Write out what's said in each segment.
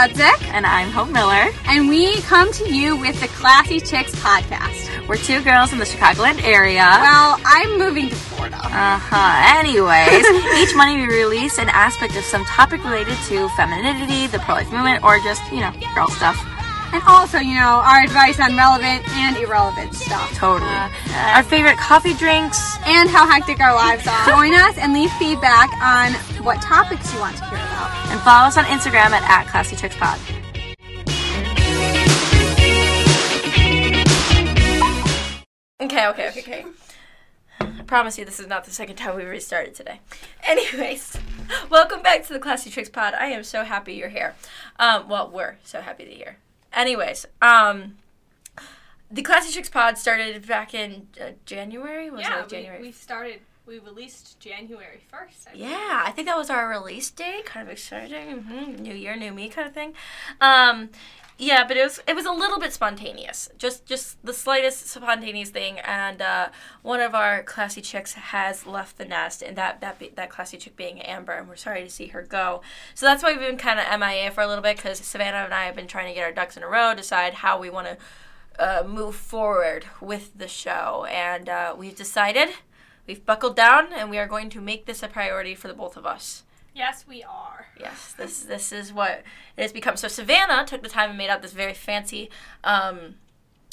And I'm Hope Miller. And we come to you with the Classy Chicks podcast. We're two girls in the Chicagoland area. Well, I'm moving to Florida. Uh huh. Anyways, each Monday we release an aspect of some topic related to femininity, the pro life movement, or just, you know, girl stuff. And also, you know, our advice on relevant and irrelevant stuff. Totally. Uh, our favorite coffee drinks. And how hectic our lives are. Join us and leave feedback on what topics you want to hear about. And follow us on Instagram at, at ClassyChicksPod. Okay, okay, okay, okay. I promise you this is not the second time we restarted today. Anyways, welcome back to the Classy Chicks Pod. I am so happy you're here. Um, well, we're so happy that you're here. Anyways, um, the Classy Chicks Pod started back in uh, January. Was yeah, it January? We, we started. We released January first. Yeah, I think that was our release date. Kind of exciting. Mm-hmm. New year, new me, kind of thing. Um, yeah, but it was it was a little bit spontaneous. Just just the slightest spontaneous thing. And uh, one of our classy chicks has left the nest, and that that be, that classy chick being Amber, and we're sorry to see her go. So that's why we've been kind of MIA for a little bit because Savannah and I have been trying to get our ducks in a row, decide how we want to uh, move forward with the show, and uh, we've decided. We've buckled down, and we are going to make this a priority for the both of us. Yes, we are. Yes, this this is what it has become. So Savannah took the time and made out this very fancy, um,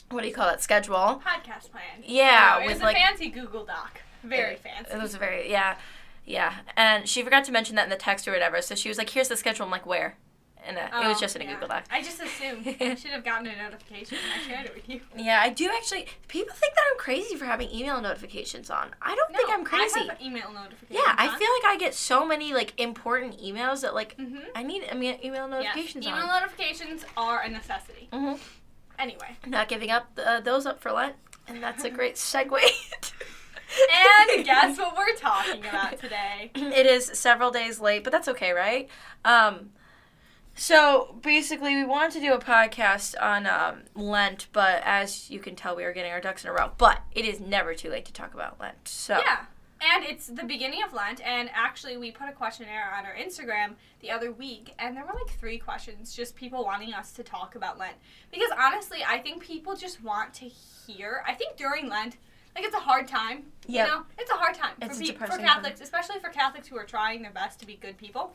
what do you call that schedule? Podcast plan. Yeah, it was like, a fancy Google Doc. Very it, fancy. It was very yeah, yeah. And she forgot to mention that in the text or whatever. So she was like, "Here's the schedule." I'm like, "Where?" And uh, oh, it was just in a yeah. Google Doc. I just assumed I should have gotten a notification I shared it with you. Yeah, I do actually. People think that I'm crazy for having email notifications on. I don't no, think I'm crazy. I have email notifications. Yeah, I feel like I get so many like important emails that like Mhm. I need email notifications yes, email on. notifications are a necessity. hmm Anyway, Not giving up uh, those up for Lent, and that's a great segue. and guess what we're talking about today? it is several days late, but that's okay, right? Um, so basically, we wanted to do a podcast on um, Lent, but as you can tell, we are getting our ducks in a row. But it is never too late to talk about Lent. So Yeah. And it's the beginning of Lent, and actually, we put a questionnaire on our Instagram the other week, and there were like three questions, just people wanting us to talk about Lent. Because honestly, I think people just want to hear. I think during Lent, like it's a hard time. Yep. You know, it's a hard time It's for, pe- for Catholics, especially for Catholics who are trying their best to be good people.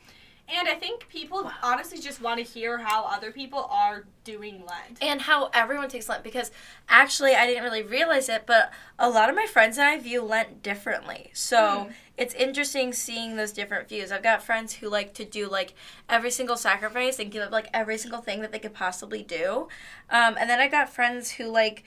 And I think people honestly just want to hear how other people are doing Lent. and how everyone takes Lent because actually I didn't really realize it, but a lot of my friends and I view Lent differently. So Hmm. it's interesting seeing those different views. I've got friends who like to do like every single sacrifice and give up like every single thing that they could possibly do, um, and then I got friends who like.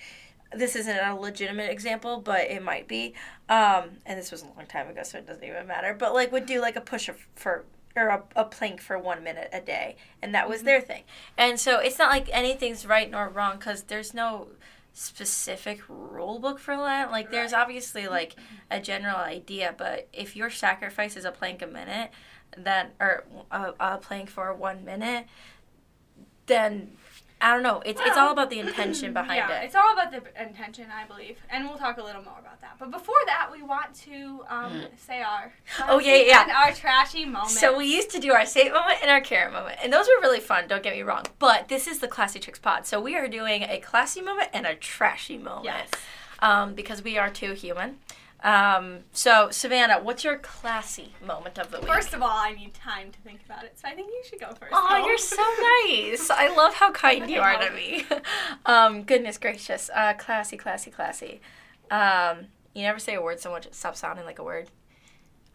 This isn't a legitimate example, but it might be. Um, and this was a long time ago, so it doesn't even matter. But like, would do like a push for or a, a plank for one minute a day, and that was mm-hmm. their thing. And so it's not like anything's right nor wrong because there's no specific rule book for Lent. Like there's obviously like mm-hmm. a general idea, but if your sacrifice is a plank a minute, then or a, a plank for one minute, then I don't know. It's it's all about the intention behind yeah, it. it's all about the intention, I believe, and we'll talk a little more about that. But before that, we want to um, say our Oh, yeah, yeah. and our trashy moment. So we used to do our saint moment and our carrot moment, and those were really fun. Don't get me wrong, but this is the classy chicks pod, so we are doing a classy moment and a trashy moment. yes, um, because we are too human. Um, so, Savannah, what's your classy moment of the week? first of all, I need time to think about it, so I think you should go first. Oh, you're so nice. I love how kind you are to me. Um, goodness gracious. Uh, classy, classy, classy. Um, you never say a word so much it stops sounding like a word.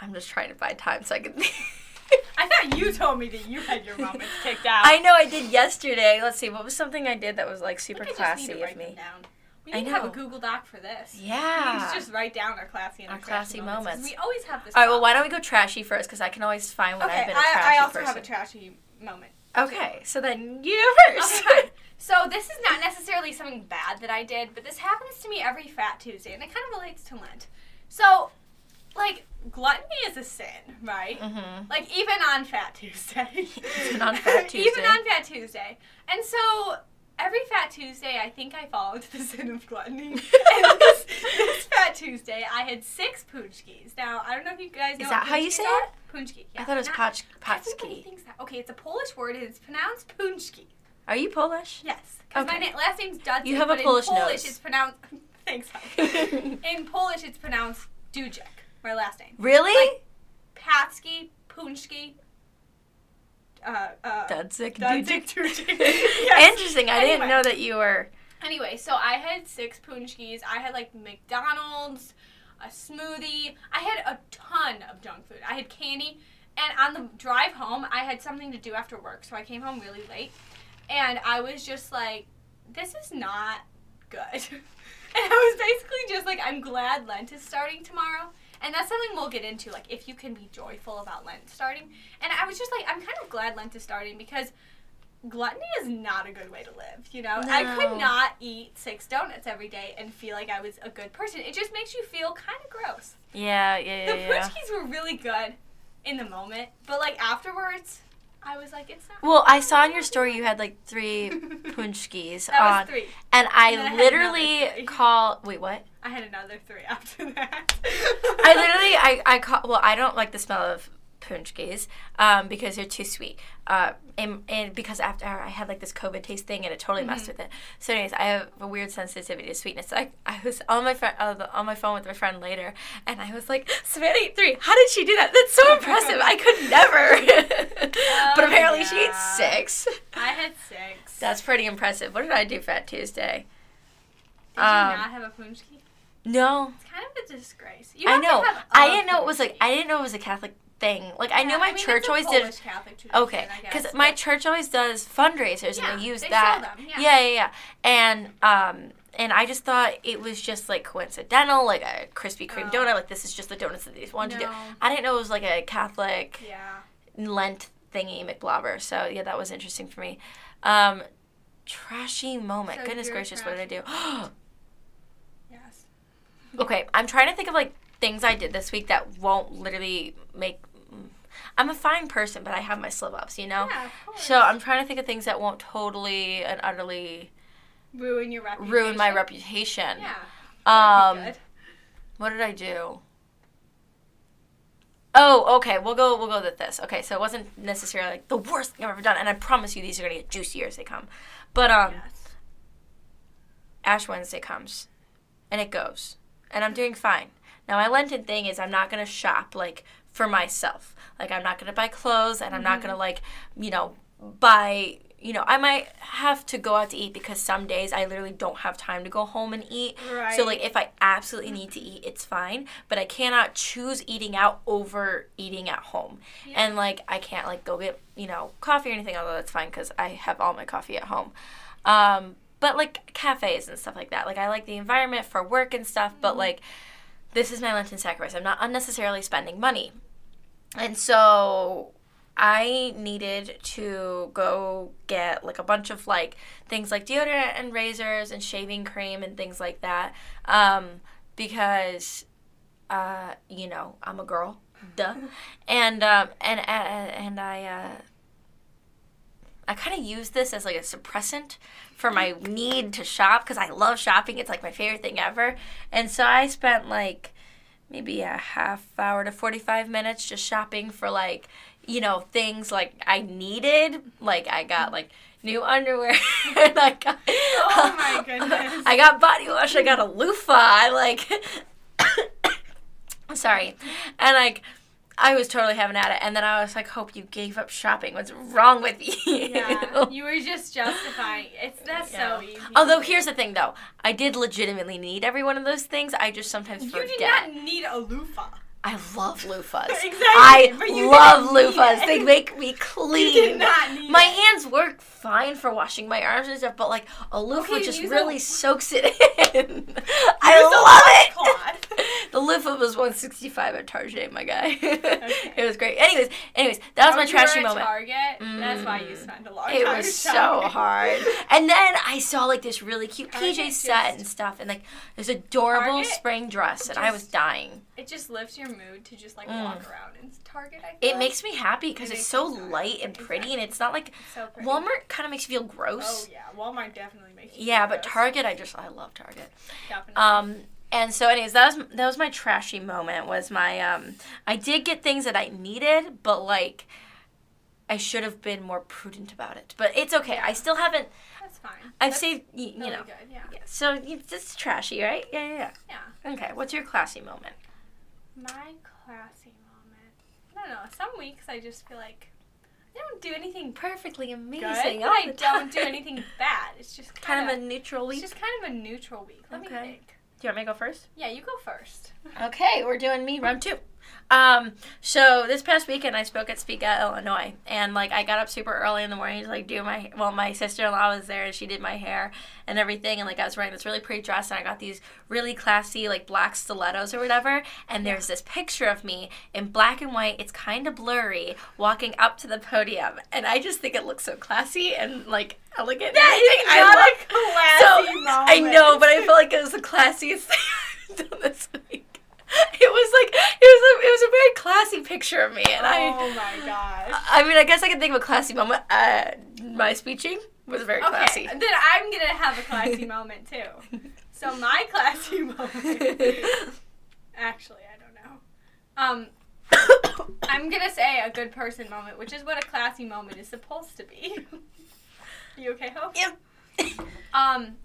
I'm just trying to buy time so I can. I thought you told me that you had your moments kicked out. I know I did yesterday. Let's see. What was something I did that was like super think I just classy of me? We I need to have a. Google Doc for this. Yeah. Please just write down our classy and Our our, trashy classy moments. moments. We always have this. All right. Well, why don't we go trashy first? Because I can always find when Okay, I've been a I, trashy I also person. have a trashy moment. Okay, so then you first. Okay. So this is not necessarily something bad that I did, but this happens to me every Fat Tuesday, and it kind of relates to Lent. So, like, gluttony is a sin, right? mm-hmm. Like even on Fat Tuesday. Even on Fat Tuesday. even on Fat Tuesday. And so every Fat Tuesday, I think I fall into the sin of gluttony. and this, this Fat Tuesday, I had six punchkis. Now, I don't know if you guys know Is that how you say are. it? Punchki. Yeah. I thought it was patch, patski. thinks that. Okay, it's a Polish word and it's pronounced punchki. Are you Polish? Yes. Because my Okay. na- last name's Dudzik. You have a Polish in Polish nose. it's pronounced... Thanks. In Polish, it's pronounced Dujek, my last name. Really? Patsky, Punchki, uh, uh, Dudzik. Dudzik. Yes. Interesting. I didn't know that you were. Anyway, so I had six punchkis. I had like McDonald's, a smoothie. I had a ton of junk food. I had candy. And on the drive home, I had something to do after work. So I came home really late. And I was just like, this is not good. and I was basically just like, I'm glad Lent is starting tomorrow. And that's something we'll get into, like if you can be joyful about Lent starting. And I was just like, I'm kind of glad Lent is starting because gluttony is not a good way to live, you know? I could not eat six donuts every day and feel like I was a good person. It just makes you feel kind of gross. Yeah, yeah, The yeah. yeah. punchkis were really good in the moment, but like afterwards, I was like, it's not. Well, I saw in your story you had like three punchkis That on, was three. and I And I literally call. Wait, what? I had another three after that. I literally, I, I call. Well, I don't like the smell of punchkis um, because they're too sweet. Uh, and, and because after I had like this COVID taste thing and it totally messed Mm-hmm. with it. So, anyways, I have a weird sensitivity to sweetness. So I, I was on my friend uh, on my phone with my friend later, and I was like, Savannah ate three. How did she do that? That's so impressive. I could never. but Oh, apparently, she ate six. I had six. That's pretty impressive. What did I do Fat Tuesday? Did you um, not have a punchki? No, It's kind of a disgrace. You I know. I didn't know it was like. I didn't know it was a Catholic thing. Like I Yeah, knew my mean, church always did. Catholic tradition, Okay, because my church always does fundraisers Yeah, and they use they that. them, yeah. yeah, yeah. And um, and I just thought it was just like coincidental, like a Krispy Kreme Oh. donut. Like this is just the donuts that they just wanted to do. I didn't know it was like a Catholic Yeah. Lent thingy McBlobber. So yeah, that was interesting for me. Um, trashy moment. So Goodness gracious, what did I do? Yes. Okay, I'm trying to think of like things I did this week that won't literally make. I'm a fine person, but I have my slip ups, you know. Yeah. So I'm trying to think of things that won't totally and utterly ruin your reputation. ruin my reputation. Yeah. Um, what did I do? Oh, okay. We'll go. We'll go with this. Okay, so it wasn't necessarily like the worst thing I've ever done, and I promise you these are gonna get juicier as they come. But um, yes. Ash Wednesday comes, and it goes, and I'm doing fine. Now my Lenten thing is I'm not gonna shop like for myself. Like I'm not gonna buy clothes, and I'm not Mm-hmm. gonna like you know buy. You know, I might have to go out to eat because some days I literally don't have time to go home and eat. Right. So like if I absolutely need to eat, it's fine. But I cannot choose eating out over eating at home. Yeah. And like I can't like go get you know coffee or anything. Although that's fine because I have all my coffee at home. Um, but like cafes and stuff like that. Like I like the environment for work and stuff. But like this is my Lenten sacrifice. I'm not unnecessarily spending money. And so I needed to go get like a bunch of like things like deodorant and razors and shaving cream and things like that. Um, because uh, you know, I'm a girl. Duh. And um and and, and I uh I kind of use this as like a suppressant for my need to shop because I love shopping. It's like my favorite thing ever. And so I spent like maybe a half hour to 45 minutes just shopping for like, you know, things like I needed. Like I got mm. like new underwear and I got Oh my goodness. I got body wash, I got a loofah. I like sorry. And like I was totally having at it and then I was like, Hope you gave up shopping. What's wrong with you? yeah. You were just justifying. It's that's Yeah. so easy. Although here's the thing though, I did legitimately need every one of those things. I just sometimes you forget. did not need a loofah. I love loofahs. Exactly, I love loofahs. it. They make me clean. You did not need my it. hands work fine for washing my arms and stuff, but like a loofah Okay, just really a- soaks it in. Use I love it. The loofah was 165 at Target, my guy. it was great. Anyways, anyways, that was Oh, my you trashy moment. Target. That's why you Mm. spent a lot. It time. It was so hard. And then I saw like this really cute Target PJ set and stuff, and like this adorable Target spring dress, and I was dying. It just lifts your mood to just like Mm. walk around in Target. It makes me happy because It it's so light and pretty, and it's not like It's so. Walmart kind of makes you feel Oh gross. yeah, Walmart definitely makes. you yeah, but gross. Target, I just I love Target. Definitely. Um, And so, anyways, that was that was my trashy moment. Was my um, I did get things that I needed, but like, I should have been more prudent about it. But it's okay. I still haven't. That's fine. I've That's saved you really know. good. Yeah. Yeah. So it's it's trashy, right? Yeah, yeah, Yeah. yeah. Okay. What's your classy moment? My classy moment. I don't know. Some weeks I just feel like I don't do anything Perfectly amazing. good, but I don't do anything bad. It's just Kind kind of a neutral week. It's just kind of a neutral week. Let Okay. me think. Do you want me to go first? Yeah, you go first. Okay, we're doing me round two. Um, so this past weekend I spoke at Speak at Illinois, and like I got up super early in the morning to like do my. Well, my sister in law was there, and she did my hair and everything, and like I was wearing this really pretty dress, and I got these really classy like black stilettos or whatever. And there's this picture of me in black and white. It's kind of blurry, walking up to the podium, and I just think it looks so classy and like elegant. and everything. I not love- a classy so, moment. I know, but I felt like it was the classiest thing I've done this week. It was like it was a it was a very classy picture of me, and Oh I. my gosh. I mean, I guess I can think of a classy moment. Uh, my speeching was very classy. Okay, then I'm gonna have a classy moment too. So my classy moment. Actually, I don't know. Um, I'm gonna say a good person moment, which is what a classy moment is supposed to be. you okay, Hope? Yep. Um,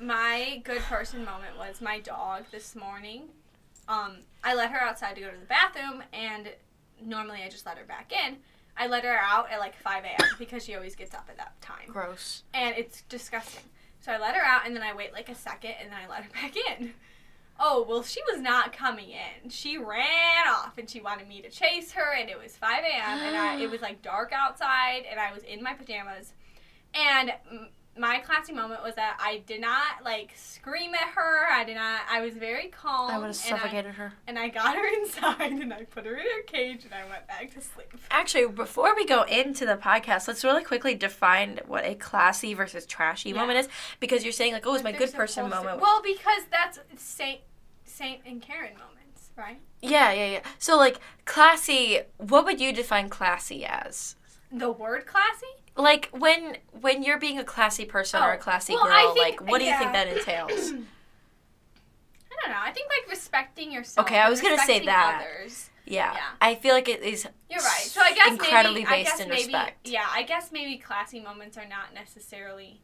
my good person moment was my dog this morning. Um, I let her outside to go to the bathroom, and normally I just let her back in. I let her out at like 5 a.m. because she always gets up at that time Gross. and it's disgusting. So I let her out, and then I wait like a second, and then I let her back in. Oh well, she was not coming in. She ran off, and she wanted me to chase her, and it was 5 a.m. and I, it was like dark outside, and I was in my pajamas, and. My classy moment was that I did not like scream at her. I did not. I was very calm. I would have and I- suffocated her. And I got her inside, and I put her in her cage, and I went back to sleep. Actually, before we go into the podcast, let's really quickly define what a classy versus trashy Yeah. moment is, because you're saying like, oh, it's my good person moment. Well, because that's Saint Saint and Karen moments, right? yeah, yeah, yeah. So like, classy. What would you define classy as? The word classy? Like when when you're being a classy person or a Oh, classy well, girl think- like what do you think that entails I don't know. I think like respecting yourself. Okay, I was gonna say that. Others. yeah. Yeah. i feel like it is You're right. So I guess incredibly maybe, based I guess in maybe, respect Yeah, I guess maybe classy moments are not necessarily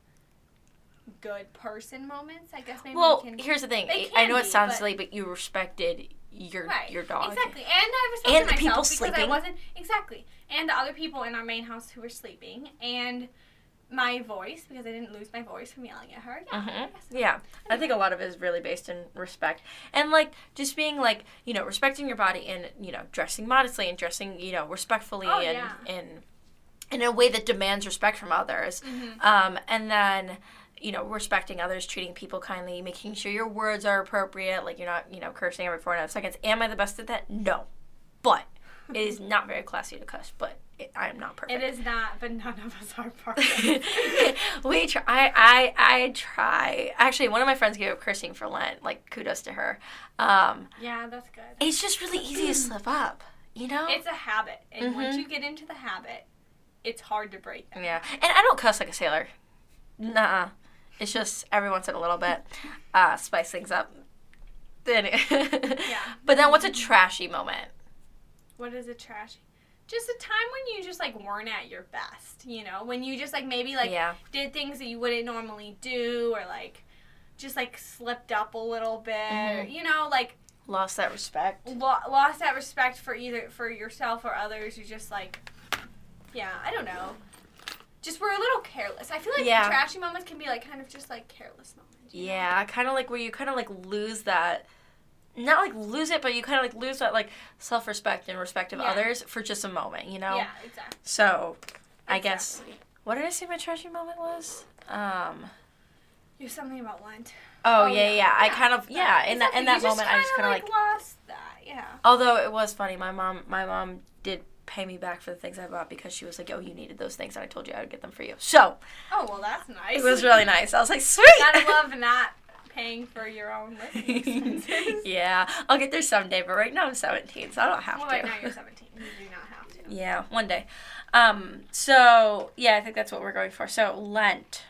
good person moments. I guess maybe well we can. here's the thing i know it sounds but- silly but you respected your Right. your dog Exactly. And I respected And the people because I sleeping. wasn't exactly. And the other people in our main house who were sleeping and my voice because I didn't lose my voice from yelling at her. Yeah. Mhm. I guess. yeah i think a lot of it is really based in respect and like just being like you know respecting your body and you know dressing modestly and dressing you know respectfully Oh, and yeah. and in a way that demands respect from others Mhm. um, and then you know respecting others treating people kindly making sure your words are appropriate like you're not you know cursing every four and a half seconds am i the best at that no but it is not very classy to cuss but it, i am not perfect It is not, but none of us are perfect. we try I, I i try actually one of my friends gave up cursing for lent like kudos to her um, yeah, that's good. it's just really easy to slip up you know It's a habit, and once Mhm. you get into the habit, it's hard to break that. Yeah, and I don't cuss like a sailor. Nah, it's just every once in a little bit, uh, spice things up. Anyway. Yeah. But then, what's a trashy moment? What is a trashy? Just a time when you just like weren't at your best, you know, when you just like maybe like yeah, did things that you wouldn't normally do, or like just like slipped up a little bit, Mhm. you know, like lost that respect. lo- lost that respect for either for yourself or others. You just like, yeah, I don't know. Just were a little careless. I feel like Yeah. trashy moments can be like kind of just like careless moments. Yeah, kind of like where you kind of like lose that. Not like lose it, but you kind of like lose that like self respect and respect of Yeah. others for just a moment, you know. Yeah, exactly. So, I guess what did I say my trashy moment was? Um. You're something about Lent. Oh, yeah, yeah, I kind of yeah. In that in that moment, I just kind of like, like lost that. Yeah. Although it was funny, my mom my mom did pay me back for the things I bought because she was like, "Oh, you needed those things, and I told you I would get them for you." So Oh well, that's nice. it was really nice. I was like, "Sweet." Gotta love not paying for your own living expenses. yeah, I'll get there someday, but right now I'm 17, so I don't have Well, to. Well, right now you're 17. You do not have to. yeah, one day. Um, so yeah, I think that's what we're going for. So Lent.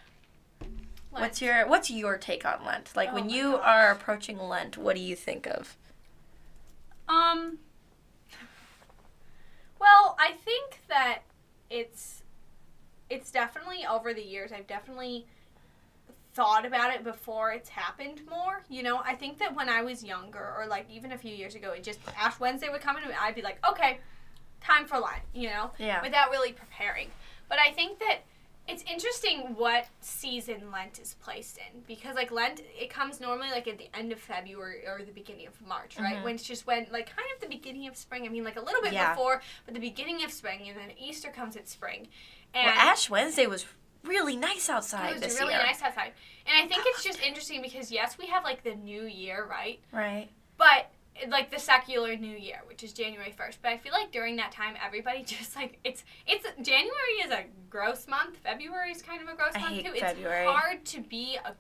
What's your What's your take on Lent? Like Oh when you gosh. are approaching Lent, what do you think of? Um. Well, I think that it's it's definitely over the years. I've definitely thought about it before it's happened more. You know, I think that when I was younger, or like even a few years ago, it just Ash Wednesday would come and I'd be like, okay, time for Lent. You know, Yeah. without really preparing. But I think that it's interesting what season Lent is placed in because like Lent it comes normally like at the end of February or the beginning of March, right? Mhm. When it's just when like kind of the beginning of spring. I mean like a little bit Yeah. before, but the beginning of spring and then Easter comes at spring. And well, Ash Wednesday was really nice outside it was really year. nice outside. And I think it's just interesting because yes, we have like the new year, right? Right. But like the secular new year, which is January 1st. But I feel like during that time everybody just like it's it's January is a gross month. February is kind of a gross I month too. It's hard to be a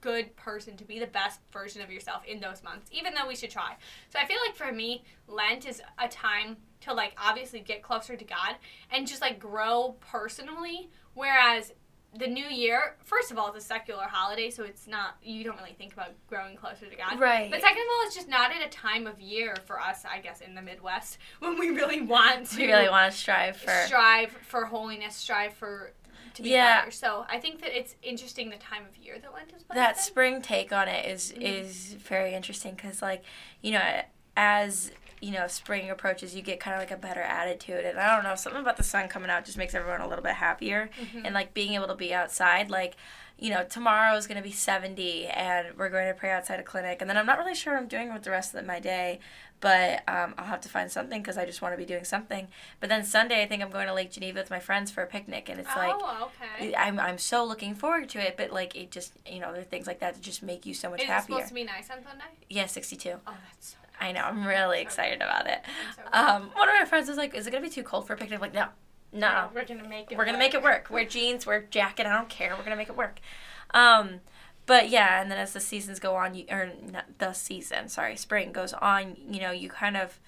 good person to be the best version of yourself in those months, even though we should try. So I feel like for me, Lent is a time to like obviously get closer to God and just like grow personally. Whereas the new year, first of all, it's a secular holiday, so it's not you don't really think about growing closer to God. Right. But second of all, it's just not at a time of year for us, I guess, in the Midwest when we really want to we really want to strive for. strive for holiness, strive for to be Yeah. better. So I think that it's interesting the time of year that Lent is that spring take on it is Mhm. is very interesting because like you know as you know spring approaches you get kind of like a better attitude and i don't know something about the sun coming out just makes everyone a little bit happier Mhm. and like being able to be outside like you know tomorrow is going to be 70 and we're going to pray outside a clinic and then i'm not really sure what i'm doing with the rest of my day but um, i'll have to find something because i just want to be doing something but then sunday i think i'm going to lake geneva with my friends for a picnic and it's like oh, okay. I'm, I'm so looking forward to it, but like it just you know there are things like that that just make you so much Is happier. supposed to be nice on Sunday? Yeah, 62. Oh, that's so. I know. I'm really excited about it. Um, one of my friends was like, "Is it gonna be too cold for a picnic?" I'm like, no, no, we're gonna make it. we're gonna make it work. Wear jeans, wear jacket. I don't care. We're gonna make it work. Um, but yeah, and then as the seasons go on, you or not the season, sorry, spring goes on. You know, you kind of.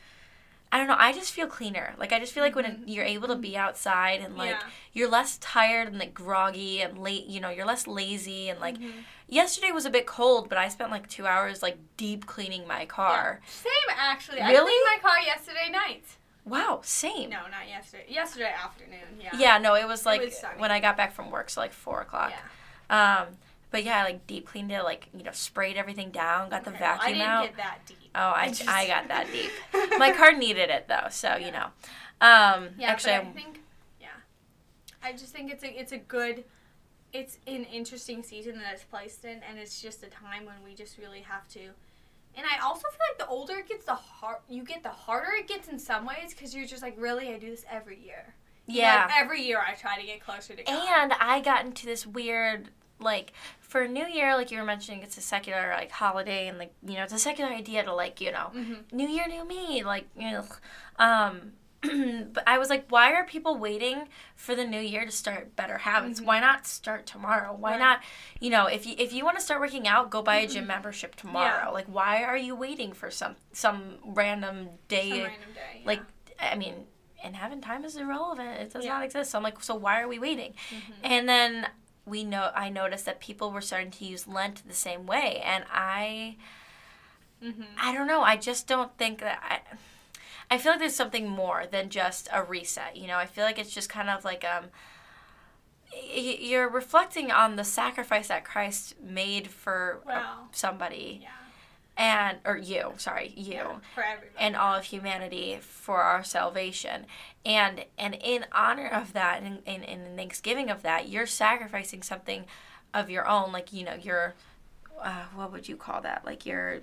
I don't know. I just feel cleaner. Like I just feel like when it, you're able to be outside and like Yeah. you're less tired and like groggy and late. You know, you're less lazy and like Mhm. yesterday was a bit cold, but I spent like two hours like deep cleaning my car. Same actually. I Really? cleaned my car yesterday night. Wow, same. No, not yesterday. Yesterday afternoon. Yeah. Yeah, no, it was like was when I got back from work, so like four o'clock. Yeah. Um, but yeah, I like deep cleaned it, like you know, sprayed everything down, got the Okay, well, I vacuum didn't out. get that deep. Oh, I, I just- I got that deep. My car needed it though, so you know. Um, Yeah, actually, I think, yeah, I just think it's a it's a good, it's an interesting season that it's placed in, and it's just a time when we just really have to. And I also feel like the older it gets, the hard you get, the harder it gets in some ways, because you're just like, really, I do this every year. yeah. Like, every year I try to get closer to God. And I got into this weird like for New Year, like you were mentioning, it's a secular like holiday, and like you know, it's a secular idea to like you know, hmm New Year, new me, like you know, um. but I was like, why are people waiting for the new year to start better habits? Mhm. Why not start tomorrow? Why Right. not, you know, if you if you want to start working out, go buy a gym membership tomorrow. Yeah. Like, why are you waiting for some some random day? Some random day. like, I mean, and having time is irrelevant. It does Yeah. not exist. So I'm like, so why are we waiting? Mhm. And then we know I noticed that people were starting to use Lent the same way, and I Mhm. I don't know. I just don't think that I. I feel like there's something more than just a reset. You know, I feel like it's just kind of like um. You're reflecting on the sacrifice that Christ made for Wow. somebody, Yeah. And or you, sorry, you, Yeah, for everybody. and all of humanity for our salvation and and in honor of that and in, in, in thanksgiving of that you're sacrificing something of your own like you know your uh, what would you call that like your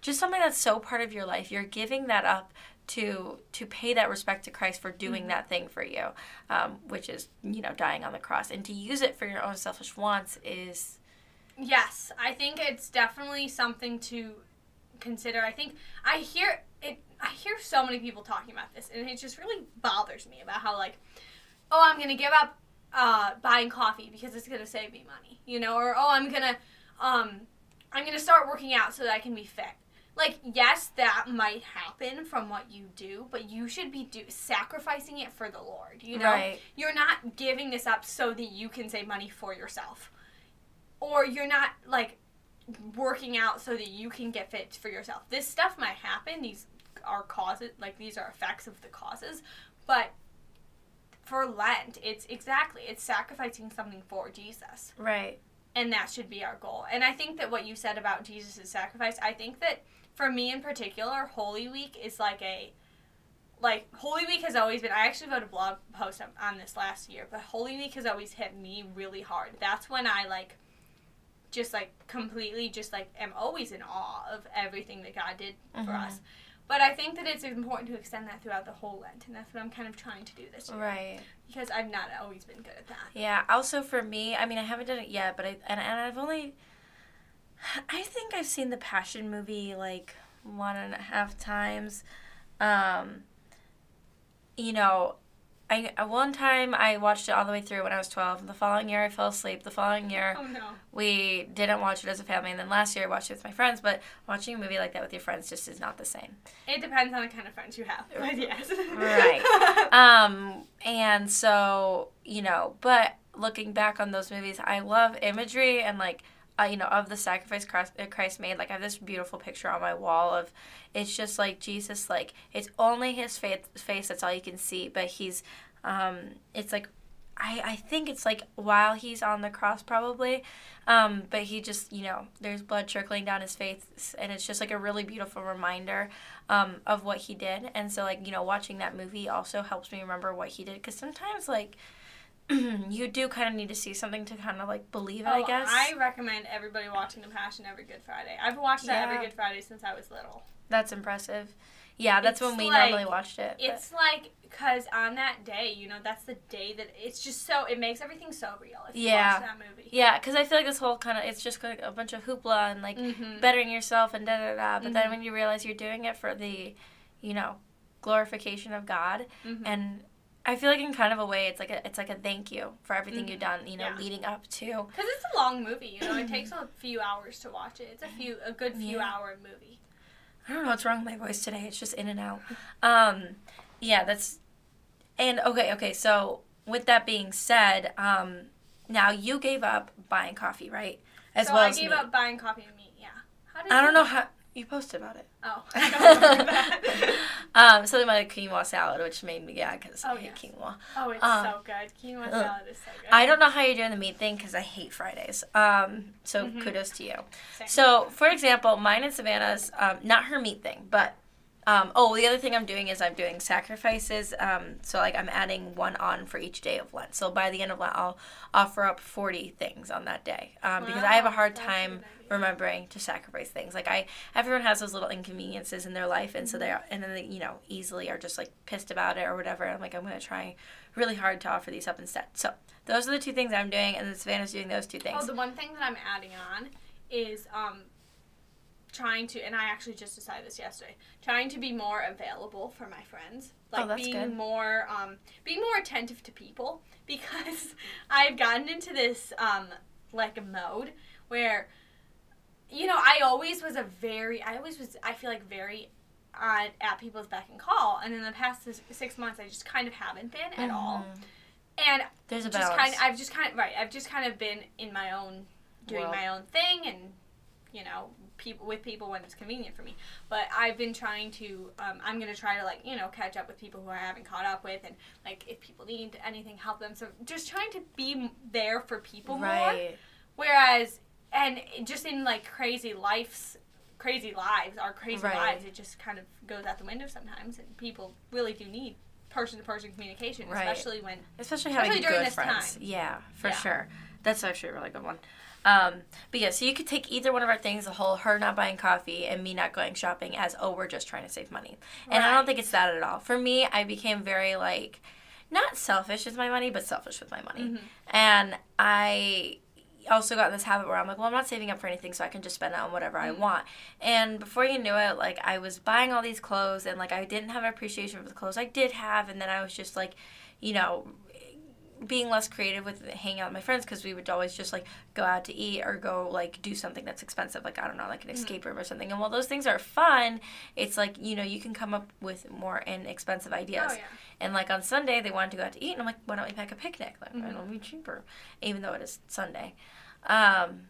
just something that's so part of your life you're giving that up to to pay that respect to christ for doing Mhm. that thing for you um, which is you know dying on the cross and to use it for your own selfish wants is Yes, I think it's definitely something to consider. I think I hear it. I hear so many people talking about this, and it just really bothers me about how like, oh, I'm gonna give up uh, buying coffee because it's gonna save me money, you know, or oh, I'm gonna um, I'm gonna start working out so that I can be fit. Like, yes, that might happen from what you do, but you should be do sacrificing it for the Lord. You know, right you're not giving this up so that you can save money for yourself. Or you're not like working out so that you can get fit for yourself. This stuff might happen. These are causes, like these are effects of the causes, but for Lent, it's exactly it's sacrificing something for Jesus. Right. And that should be our goal. And I think that what you said about Jesus' sacrifice, I think that for me in particular, Holy Week is like a like Holy Week has always been. I actually wrote a blog post on, on this last year, but Holy Week has always hit me really hard. That's when I like just like completely just like am always in awe of everything that God did for Mhm. us. But I think that it's important to extend that throughout the whole Lent, and that's what I'm kind of trying to do this year Right. because I've not always been good at that. Yeah. Also for me, I mean, I haven't done it yet, but I and, and I've only. I think I've seen the Passion movie like one and a half times. Um, you know, I one time I watched it all the way through when I was twelve. The following year I fell asleep. The following year Oh no. we didn't watch it as a family, and then last year I watched it with my friends. But watching a movie like that with your friends just is not the same. It depends on the kind of friends you have. But yes. Right. Um, and so, you know, but looking back on those movies, I love imagery and like, uh, you know, of the sacrifice Christ, uh, Christ made. Like, I have this beautiful picture on my wall of it's just like Jesus, like, it's only his face, face that's all you can see, but he's, um, it's like, I, I think it's like while he's on the cross, probably. Um, but he just, you know, there's blood trickling down his face, and it's just like a really beautiful reminder um, of what he did. And so, like, you know, watching that movie also helps me remember what he did. Because sometimes, like, you do kind of need to see something to kind of like believe it, I Oh, guess. I recommend everybody watching The Passion every Good Friday. I've watched that Yeah. every Good Friday since I was little. That's impressive. Yeah, that's It's when we like- normally watched it. but- It's like because on that day, you know, that's the day that it's just so it makes everything so real if you Yeah. watch that movie. yeah, because I feel like this whole kind of it's just like a bunch of hoopla and like Mm-hmm. bettering yourself and da da da. But then Mhm. when you realize you're doing it for the, you know, glorification of God, mm-hmm. and I feel like in kind of a way, it's like a it's like a thank you for everything you've done. You know, Yeah. leading up to. Because it's a long movie, you know, it takes a few hours to watch it. It's a few, a good few Yeah. hour movie. I don't know what's wrong with my voice today. It's just in and out. Um, yeah, that's. And okay, okay. So with that being said, um, now you gave up buying coffee, right? As so well I gave up buying coffee and meat. Yeah. How did I don't know how you posted about it. Oh, I don't that. um, something about a quinoa salad, which made me yeah, because Oh, I hate quinoa. Oh, it's Um, so good. Quinoa ugh. salad is so good. I don't know how you're doing the meat thing because I hate Fridays. Um, so Mhm. kudos to you. Same. So, for example, mine and Savannah's, um, not her meat thing, but um, oh, the other thing I'm doing is I'm doing sacrifices. Um, so, like, I'm adding one on for each day of Lent. So, by the end of Lent, I'll offer up 40 things on that day um, because I have a hard that's time remembering to sacrifice things. Like, I everyone has those little inconveniences in their life, and so Mm-hmm. they're and then they you know easily are just like pissed about it or whatever. I'm like, I'm gonna try really hard to offer these up instead. So, those are the two things I'm doing, and then Savannah's doing those two things. Oh, the one thing that I'm adding on is um trying to and I actually just decided this yesterday. Trying to be more available for my friends. Like Oh, that's being good. more um being more attentive to people because I've gotten into this um like mode where you know, I always was a very I always was I feel like very on at people's beck and call and in the past six months I just kind of haven't been at all. Mhm. And There's a just balance. kind of, I've just kind of right. I've just kind of been in my own, doing World. my own thing, and you know, people with people when it's convenient for me. But I've been trying to. Um, I'm gonna try to like you know catch up with people who I haven't caught up with, and like if people need anything, help them. So just trying to be there for people more. Whereas, and just in like crazy lives. Crazy lives, our crazy Right. lives, it just kind of goes out the window sometimes, and people really do need person-to-person communication, Right. especially when Especially having Especially during good this friends. time. Yeah, for Yeah. sure. That's actually a really good one. Um, but yeah, so you could take either one of our things, the whole her not buying coffee and me not going shopping, as oh we're just trying to save money, and I don't think it's that at all. For me, I became very like, not selfish with my money, but selfish with my money, Mhm. and I also got in this habit where I'm like, well, I'm not saving up for anything, so I can just spend it on whatever I Mhm. want. And before you knew it, like I was buying all these clothes, and like I didn't have an appreciation for the clothes I did have, and then I was just like, you know, being less creative with hanging out with my friends because we would always just like go out to eat or go like do something that's expensive like i don't know like an Mhm. escape room or something and while those things are fun it's like you know you can come up with more inexpensive ideas Oh yeah. and like on sunday they wanted to go out to eat and i'm like why don't we pack a picnic like Mhm. it'll be cheaper even though it is sunday Um,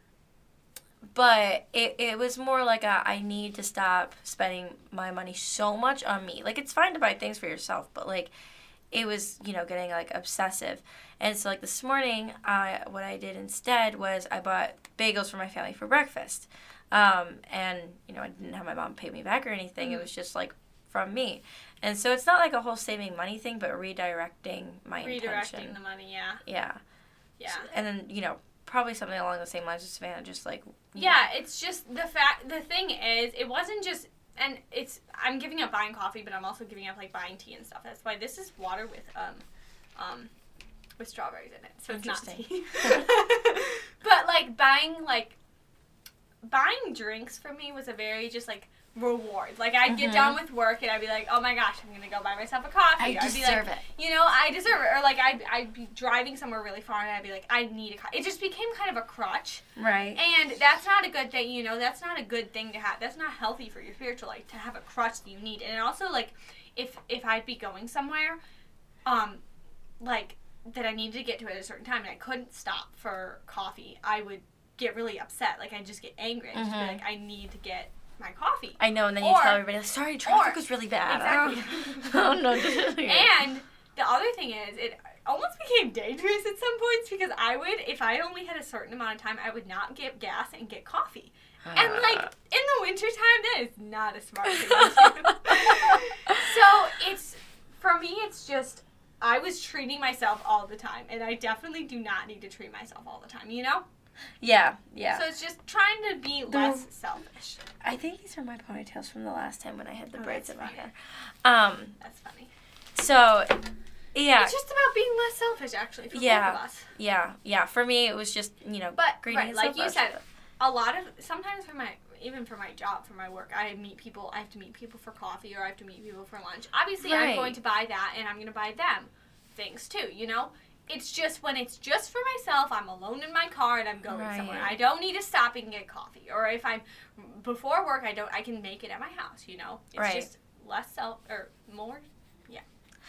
but it, it was more like a I need to stop spending my money so much on me. Like it's fine to buy things for yourself, but like it was you know getting like obsessive. And so like this morning, I what I did instead was I bought bagels for my family for breakfast. Um, and you know I didn't have my mom pay me back or anything. It was just like from me. And so it's not like a whole saving money thing, but redirecting my Redirecting intention. the money, yeah. Yeah. Yeah. And then, you know, probably something along the same lines as Savannah, just like Yeah, it's just the fact. The thing is, it wasn't just, and it's. I'm giving up buying coffee, but I'm also giving up like buying tea and stuff. That's why this is water with um, um, with strawberries in it, so it's not tea. but like buying like buying drinks for me was a very just like reward. Like I'd get Mhm. done with work and I'd be like, oh my gosh, I'm gonna go buy myself a coffee. I I'd be like, deserve it. You know, I deserve it. Or like I'd, I'd be driving somewhere really far and I'd be like, I need a coffee. It just became kind of a crutch. Right. And that's not a good thing, you know, that's not a good thing to have. That's not healthy for your spiritual life to have a crutch that you need. And also like if if I'd be going somewhere, um, like that I needed to get to at a certain time and I couldn't stop for coffee, I would get really upset. Like I'd just get angry. I'd just be like, I need to get my coffee. I know, and then you tell everybody, sorry, traffic or- was really bad. Exactly. oh no. And the other thing is, it almost became dangerous at some points because I would, if I only had a certain amount of time, I would not get gas and get coffee. And like Uh. in the wintertime, that is not a smart thing to do. so it's for me, it's just I was treating myself all the time, and I definitely do not need to treat myself all the time. You know. yeah, yeah. So it's just trying to be less selfish. I think these are my ponytails from the last time when I had the Oh, braids in my hair. Um, That's funny. so yeah, It's just about being less selfish, actually, for Yeah. both of us. yeah, yeah. For me, it was just you know, But greedy right, like you said, a lot of sometimes for my even for my job for my work i meet people i have to meet people for coffee or i have to meet people for lunch obviously i'm going to buy that and i'm going to buy them things too you know it's just when it's just for myself i'm alone in my car and i'm going Right. somewhere i don't need to stop and get coffee or if i'm before work i don't i can make it at my house you know it's Right. just less self or more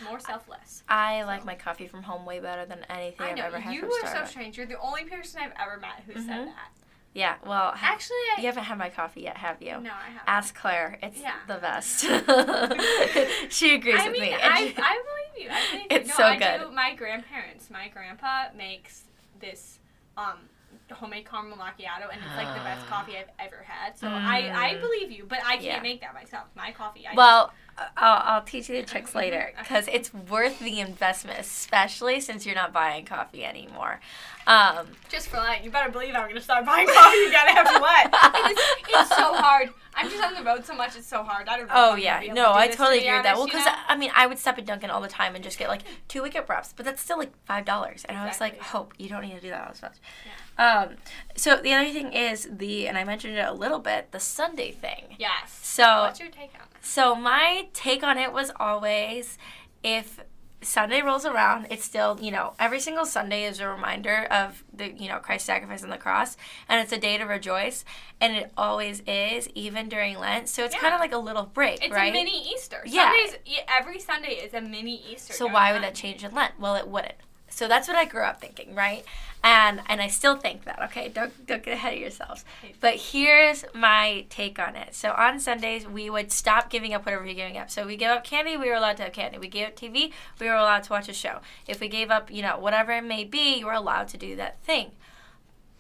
more selfless I like my coffee from home way better than anything i have ever had you from are so strange you're the only person i've ever met who Mhm. said that Yeah, well, ha- actually I, you haven't had my coffee yet, have you? no i haven't Ask Claire. It's Yeah. the best. she agrees I with mean, me. I, she- I believe you. I believe you. It's no, so I good. Do, my grandparents, my grandpa makes this um, homemade caramel macchiato, and it's like the best coffee I've ever had. So I, I Mm. believe you, but I can't Yeah. make that myself. My coffee, I well, I'll, I'll teach you the tricks later because it's worth the investment, especially since you're not buying coffee anymore. Um, just, for that, you better believe I'm gonna start buying coffee. You gotta have what? It's, it's so hard. I'm just on the road so much. It's so hard. I don't know. Oh yeah, no, to I totally agree with that. Well, honest, you because know? I mean, I would stop at Dunkin' all the time and just get like two Wake-Up Wraps, but that's still like five dollars, and I was like, hope you don't need to do that as much. Um, so the other thing is the, and I mentioned it a little bit, the Sunday thing. yes. So What's your take on? So my take on it was always if Sunday rolls around, it's still, you know, every single Sunday is a reminder of the, you know, Christ's sacrifice on the cross, and it's a day to rejoice, and it always is, even during Lent. So it's Yeah. kind of like a little break, It's right? a mini Easter. Yeah. Sundays, every Sunday is a mini Easter. So why would that change in Lent? Well, it wouldn't. So that's what I grew up thinking, right? And and I still think that. Okay, don't don't get ahead of yourselves. But here's my take on it. So on Sundays we would stop giving up whatever we were giving up. So we gave up candy, we were allowed to have candy. We gave up TV, we were allowed to watch a show. If we gave up, you know, whatever it may be, you were allowed to do that thing.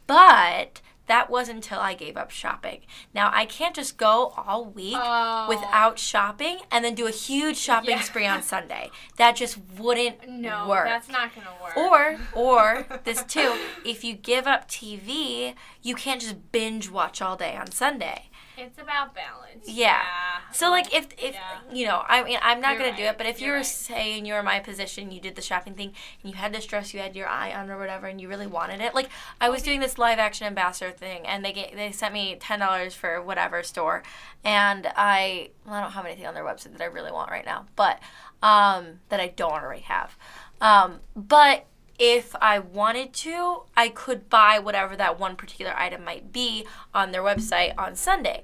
But that wasn't until I gave up shopping. Now I can't just go all week Oh. without shopping and then do a huge shopping Yeah. spree on Sunday. That just wouldn't No, work. that's not gonna work. Or, or this too, if you give up TV, you can't just binge watch all day on Sunday. It's about balance. Yeah. So like if if Yeah. you know, I mean I'm not You're gonna do it, but if you You're were right. saying you were in my position, you did the shopping thing and you had this dress you had your eye on or whatever and you really wanted it. Like I was doing this live action ambassador thing and they get, they sent me ten dollars for whatever store and I well, I don't have anything on their website that I really want right now, but um that I don't already have. Um but if I wanted to, I could buy whatever that one particular item might be on their website on Sunday.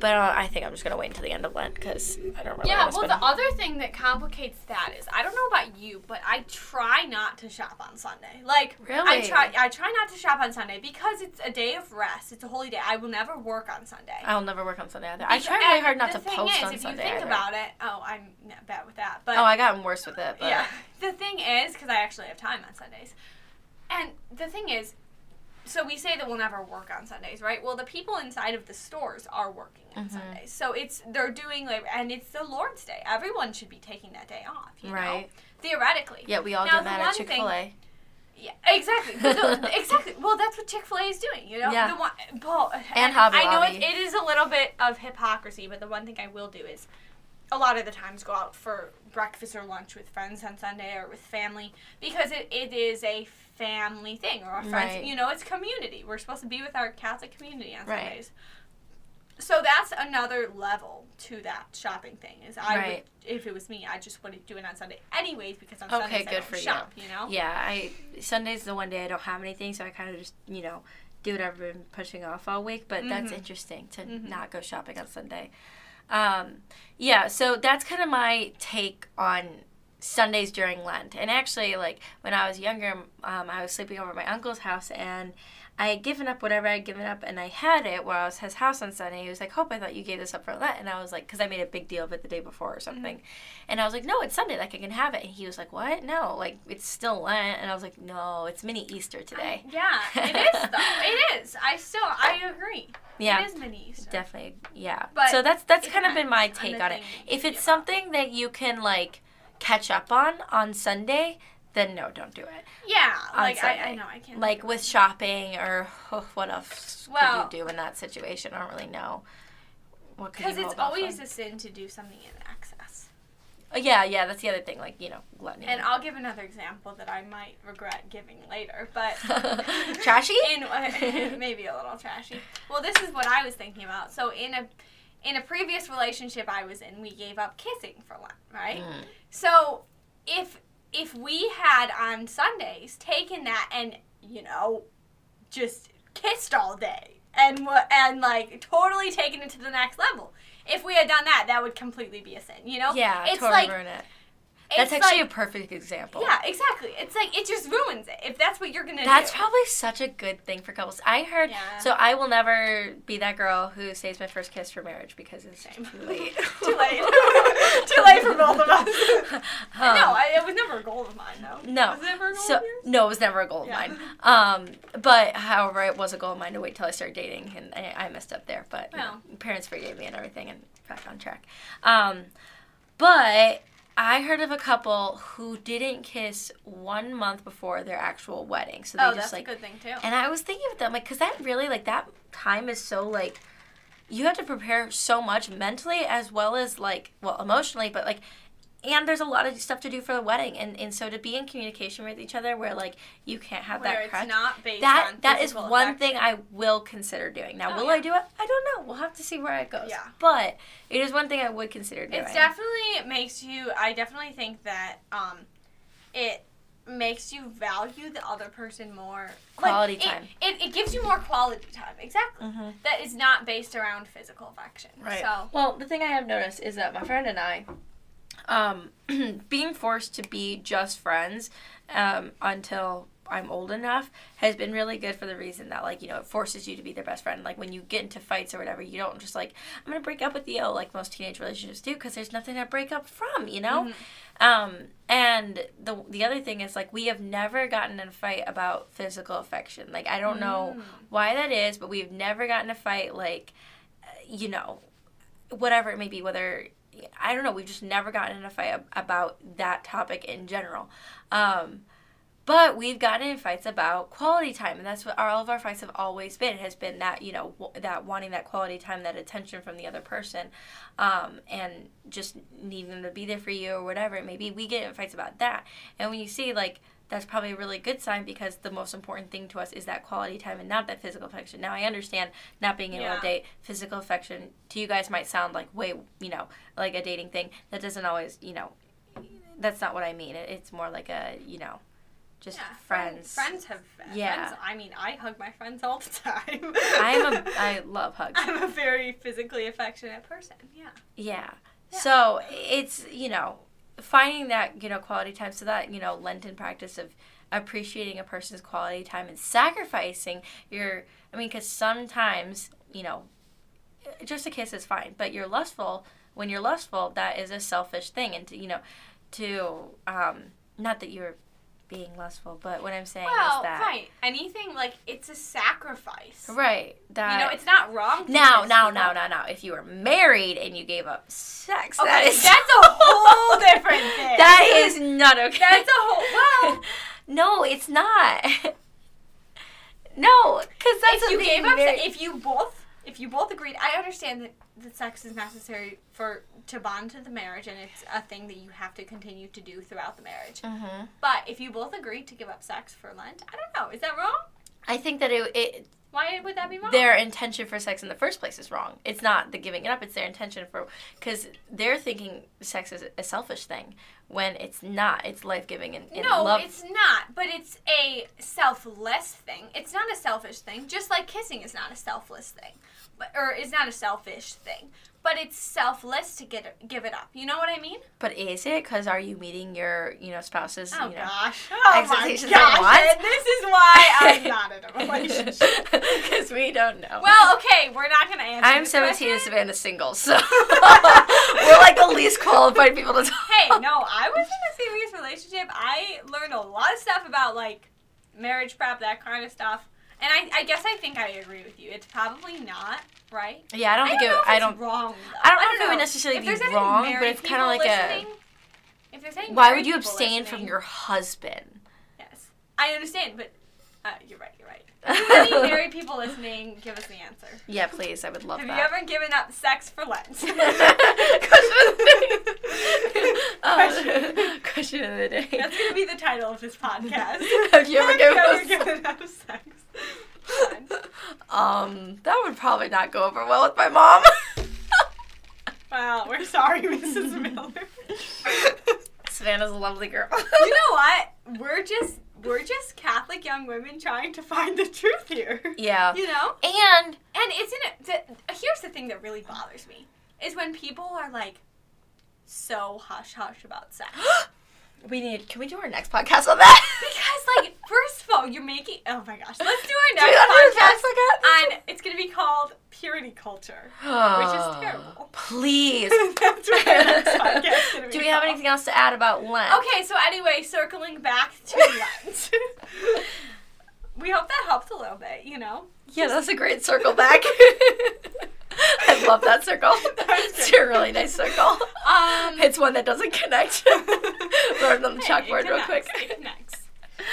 But uh, I think I'm just gonna wait until the end of Lent because I don't really. Yeah, well, the other thing that complicates that is I don't know about you, but I try not to shop on Sunday. Like, really? I try, I try not to shop on Sunday because it's a day of rest. It's a holy day. I will never work on Sunday. I'll never work on Sunday either. I try really hard not to thing post is, on if Sunday. you think either. about it, oh, I'm bad with that, but oh, I got worse with it. But yeah. The thing is, because I actually have time on Sundays, and the thing is, so we say that we'll never work on Sundays, right? Well, the people inside of the stores are working on Mhm. Sundays, so it's they're doing labor, and it's the Lord's Day. Everyone should be taking that day off, you know? Right. Theoretically. Yeah, we all Now, that one at Chick Fil A. Yeah, exactly. The- exactly. Well, that's what Chick Fil A is doing. You know, Yeah. the one, Paul, And Hobby I know it, Lobby. it is a little bit of hypocrisy, but the one thing I will do is, a lot of the times go out for breakfast or lunch with friends on Sunday or with family because it, it is a family thing or a friends. Right. You know, it's community. We're supposed to be with our Catholic community on Right. Sundays. So that's another level to that shopping thing. Is I would, if it was me, I just wouldn't do it on Sunday anyways because on Okay, Sundays I don't for shop. You know. Yeah, I Sunday's the one day I don't have anything, so I kind of just you know do what I've been pushing off all week. But that's Mhm. interesting to Mhm. not go shopping on Sunday. Um, yeah, so that's kind of my take on Sundays during Lent. And actually, like when I was younger, um, I was sleeping over at my uncle's house and. I had given up whatever I had given up, and I had it while I was at his house on Sunday. He was like, "Hope I thought you gave this up for Lent," and I was like, "Cause I made a big deal of it the day before or something," mm-hmm. and I was like, "No, it's Sunday, like I can have it." And he was like, "What? No, like it's still Lent," and I was like, "No, it's mini Easter today." Yeah, it is though. It is. I still I agree. Yeah, It is mini Easter. definitely. Yeah. But so that's that's kind of been my depends on take on it. If it's something that you can like catch up on on Sunday, then no, don't do it. Yeah, on like I, I know I can't. Like with it. shopping or oh, what else Well- could you do in that situation? I don't really know. What because it's always on? a sin to do something in excess. Oh, yeah, yeah, that's the other thing. Like you know, gluttony. And I'll give another example that I might regret giving later, but Trashy? in maybe a little trashy. Well, this is what I was thinking about. So in a in a previous relationship I was in, we gave up kissing for Lent, right? Mm. So if if we had on Sundays taken that and you know just kissed all day and and like totally taken it to the next level, if we had done that, that would completely be a sin. You know? Yeah, it's totally like ruin it. It's That's actually like, a perfect example. yeah, exactly. It's like it just ruins it if that's what you're gonna That's do. probably such a good thing for couples. I heard Yeah. so I will never be that girl who saves my first kiss for marriage because it's Same. too late. Too late. Too late for both of us. Um, no, I, it was never a goal of mine, though. No. Was it ever a goal So of yours? no, it was never a goal of mine. Um, but however, it was a goal of mine to wait till I started dating, and I, I messed up there. But you know, parents forgave me and everything, and back on track. Um, but I heard of a couple who didn't kiss one month before their actual wedding, so they just like. Oh, just that's like a good thing too. And I was thinking of them, like, because that really, like, that time is so, like, you have to prepare so much mentally as well as, like, well, emotionally, but, like, and there's a lot of stuff to do for the wedding. And, and so to be in communication with each other where, like, you can't have Where that it's crutch. not based That on that is one affection. thing I will consider doing. Now, Oh, will I do it? I don't know. We'll have to see where it goes. Yeah. But it is one thing I would consider doing. it definitely makes you. I definitely think that um, it makes you value the other person more. Quality it- time. It, it, gives you more quality time. Exactly. Mhm. That is not based around physical affection. Right. So. Well, the thing I have noticed is that my friend and I, um, being forced to be just friends um, until I'm old enough has been really good for the reason that, like, you know, it forces you to be their best friend. Like, when you get into fights or whatever, you don't just, like, I'm going to break up with you, like most teenage relationships do, because there's nothing to break up from, you know? Mhm. Um, and the the other thing is like we have never gotten in a fight about physical affection. Like I don't know Mm. why that is, but we've never gotten in a fight like uh, you know whatever it may be whether I don't know, we've just never gotten in a fight about that topic in general. Um, but we've gotten in fights about quality time, and that's what all of our fights have always been. It has been that you know w- that wanting that quality time, that attention from the other person, um, and just needing them to be there for you or whatever it may be. We get in fights about that, and when you see like that's probably a really good sign because the most important thing to us is that quality time and not that physical affection. Now I understand not being able Yeah. to date physical affection to you guys might sound like way you know like a dating thing. That doesn't always you know that's not what I mean. It's more like a you know just Yeah, friends. Friends have uh, Yeah. friends. I mean, I hug my friends all the time. I'm a I love hugs. I'm a very physically affectionate person. Yeah. Yeah. Yeah. So it's you know finding that you know quality time. So that you know Lenten practice of appreciating a person's quality time and sacrificing your. I mean, because sometimes you know, just a kiss is fine, but you're lustful. When you're lustful, that is a selfish thing, and to, you know, to um, not that you're being lustful, but what I'm saying Well, is that right. Anything like it's a sacrifice. right that You know, it's not wrong. to now now now now now if you were married and you gave up sex, Okay, that is that's a whole different thing. That is not okay. That's a whole. Well, no, it's not. no, because that's if you gave up, married- if you both, if you both agreed, I understand that that sex is necessary for to bond to the marriage, and it's a thing that you have to continue to do throughout the marriage. Mhm. But if you both agreed to give up sex for Lent, I don't know. Is that wrong? I think that it, it Why would that be wrong? their intention for sex in the first place is wrong. It's not the giving it up; it's their intention for because they're thinking sex is a selfish thing when it's not. It's life giving and, and no, love. it's not. But it's a selfless thing. It's not a selfish thing. Just like kissing is not a selfless thing, but or is not a selfish thing. But it's selfless to get give it up. You know what I mean? But is it? Because are you meeting your you know spouse's Oh you know gosh! Oh my gosh! And this is why I'm not in a relationship. Because we don't know. well, okay, we're not gonna answer. I'm this 17 and. Savannah's single, so we're like the least qualified people to talk. Hey, no, I was in a serious relationship. I learned a lot of stuff about like marriage prep, that kind of stuff. And I, I guess I think I agree with you. It's probably not right. Yeah, I don't think know it. I it's don't. wrong. Though. I don't know if it would necessarily if be wrong, but it's kinda like a- If there's any Why would you abstain from your husband? Yes, I understand, but uh, you're right. You're right. If any married people listening, give us the answer. Yeah, please. I would love Have that. you ever given up sex for Lent? Oh, question of the day. That's gonna be the title of this podcast. Have you ever Have given you ever given up sex? For Lent? Um, that would probably not go over well with my mom. Well, we're sorry, Mrs. Miller. Savannah's a lovely girl. you know what? We're just we're just Catholic young women trying to find the truth here. Yeah. You know? And And it's in it. The, here's the thing that really bothers me is when people are like so hush hush about sex. we need. Can we do our next podcast on that? like, first of all, you're making. Oh my gosh, let's do our next not do a podcast on. It's gonna be called Purity Culture, which is terrible. Please. That's what our next podcast gonna be Do we have called. anything else to add about Lent? Okay, so anyway, circling back to Lent. we hope that helped a little bit, you know? Yeah, that's a great circle back. I love that circle. It's a really nice circle. Um, It's one that doesn't connect. Learn on the Hey, chalkboard real quick. It connects.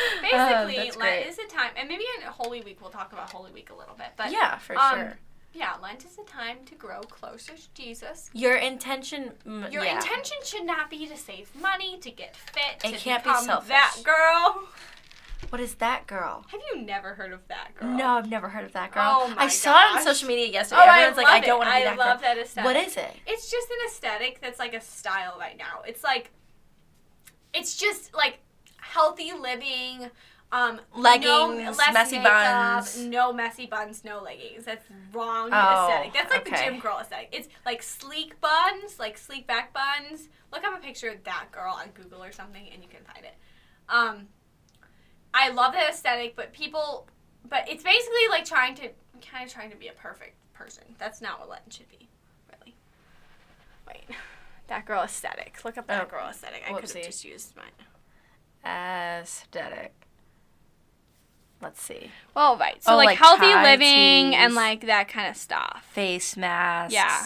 Um, Basically, Lent is a time, and maybe in Holy Week we'll talk about Holy Week a little bit, but yeah, for um, sure. yeah, Lent is a time to grow closer to Jesus. Your intention. mm, Your yeah. intention should not be to save money, to get fit, It to can't be selfish. that girl. What is that girl? Have you never heard of that girl? No, I've never heard of that girl. Oh my I saw it on social media yesterday. Oh, I Everyone's love like, I don't want to be I that love girl. that aesthetic. What is it? It's just an aesthetic that's like a style right now. It's like, it's just like healthy living, um, Leggings, no, messy makeup, buns. no messy buns, no leggings. That's wrong Oh, aesthetic. That's like okay. the gym girl aesthetic. It's like sleek buns, like sleek back buns. Look up a picture of that girl on Google or something, and you can find it. Um, I love that aesthetic, but people, but it's basically like trying to, kind of trying to be a perfect person. That's not what Lenten should be, really. Wait, that girl aesthetic. Look up that Oh, girl aesthetic. I could have just used mine. Aesthetic. Let's see. Well, right. So Oh, like, like healthy living and like that kind of stuff. Face masks. Yeah.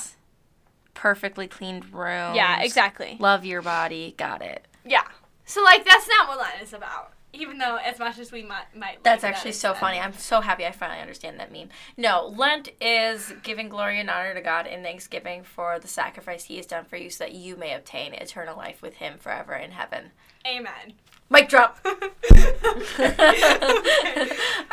Perfectly cleaned rooms. Yeah, exactly. Love your body. Got it. Yeah. So like that's not what Lent is about. Even though as much as we might might. That's like actually that so funny. I'm so happy I finally understand that meme. No, Lent is giving glory and honor to God in thanksgiving for the sacrifice He has done for you so that you may obtain eternal life with Him forever in heaven. Amen. Mic drop. All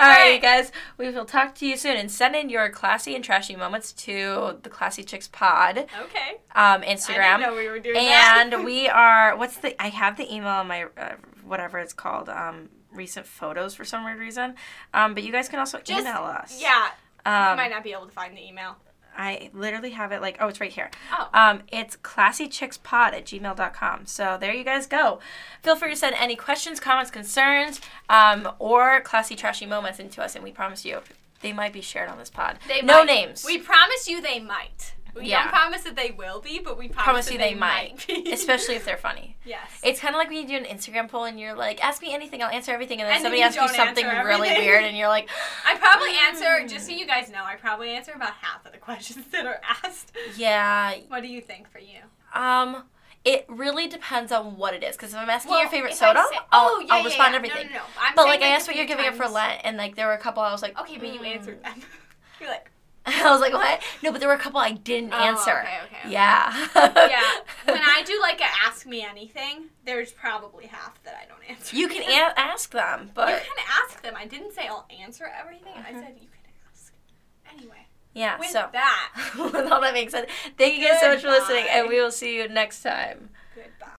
right, you guys. We will talk to you soon and send in your classy and trashy moments to the Classy Chicks Pod Okay. um, I Instagram. didn't know we were doing that. and we are what's the i have the email on my uh, whatever it's called um recent photos for some weird reason. Um, but you guys can also Just- email us. Yeah, you Um, might not be able to find the email. I literally have it like, oh, it's right here. Oh. Um, it's classychickspod at gmail.com. So there you guys go. Feel free to send any questions, comments, concerns, um, or classy, trashy moments into us, and we promise you they might be shared on this pod. They no might- names. We promise you they might. We Yeah. don't promise that they will be, but we promise, promise you they might, be. especially if they're funny. yes. It's kind of like when you do an Instagram poll and you're like, ask me anything, I'll answer everything, and then And somebody asks you something really weird, and you're like, I probably answer, just so you guys know, I probably answer about half of the questions that are asked. yeah, What do you think for you? um, it really depends on what it is. Because if I'm asking your favorite soda, say- I'll, oh, yeah, I'll yeah, respond yeah. to everything. No, no, no. But like I asked what you're giving up for Lent, and like there were a couple I was like, Okay, but you "Hmm." answered them. You're like, I was like, what? No, but there were a couple I didn't Oh, answer. okay, okay, okay. Yeah. yeah. When I do like a ask me anything, there's probably half that I don't answer. you can a- ask them, but You can ask them. I didn't say I'll answer everything. I Mhm. said you can ask. Anyway, yeah. with so that, with all that being said, thank you guys so much for listening, and we will see you next time. goodbye.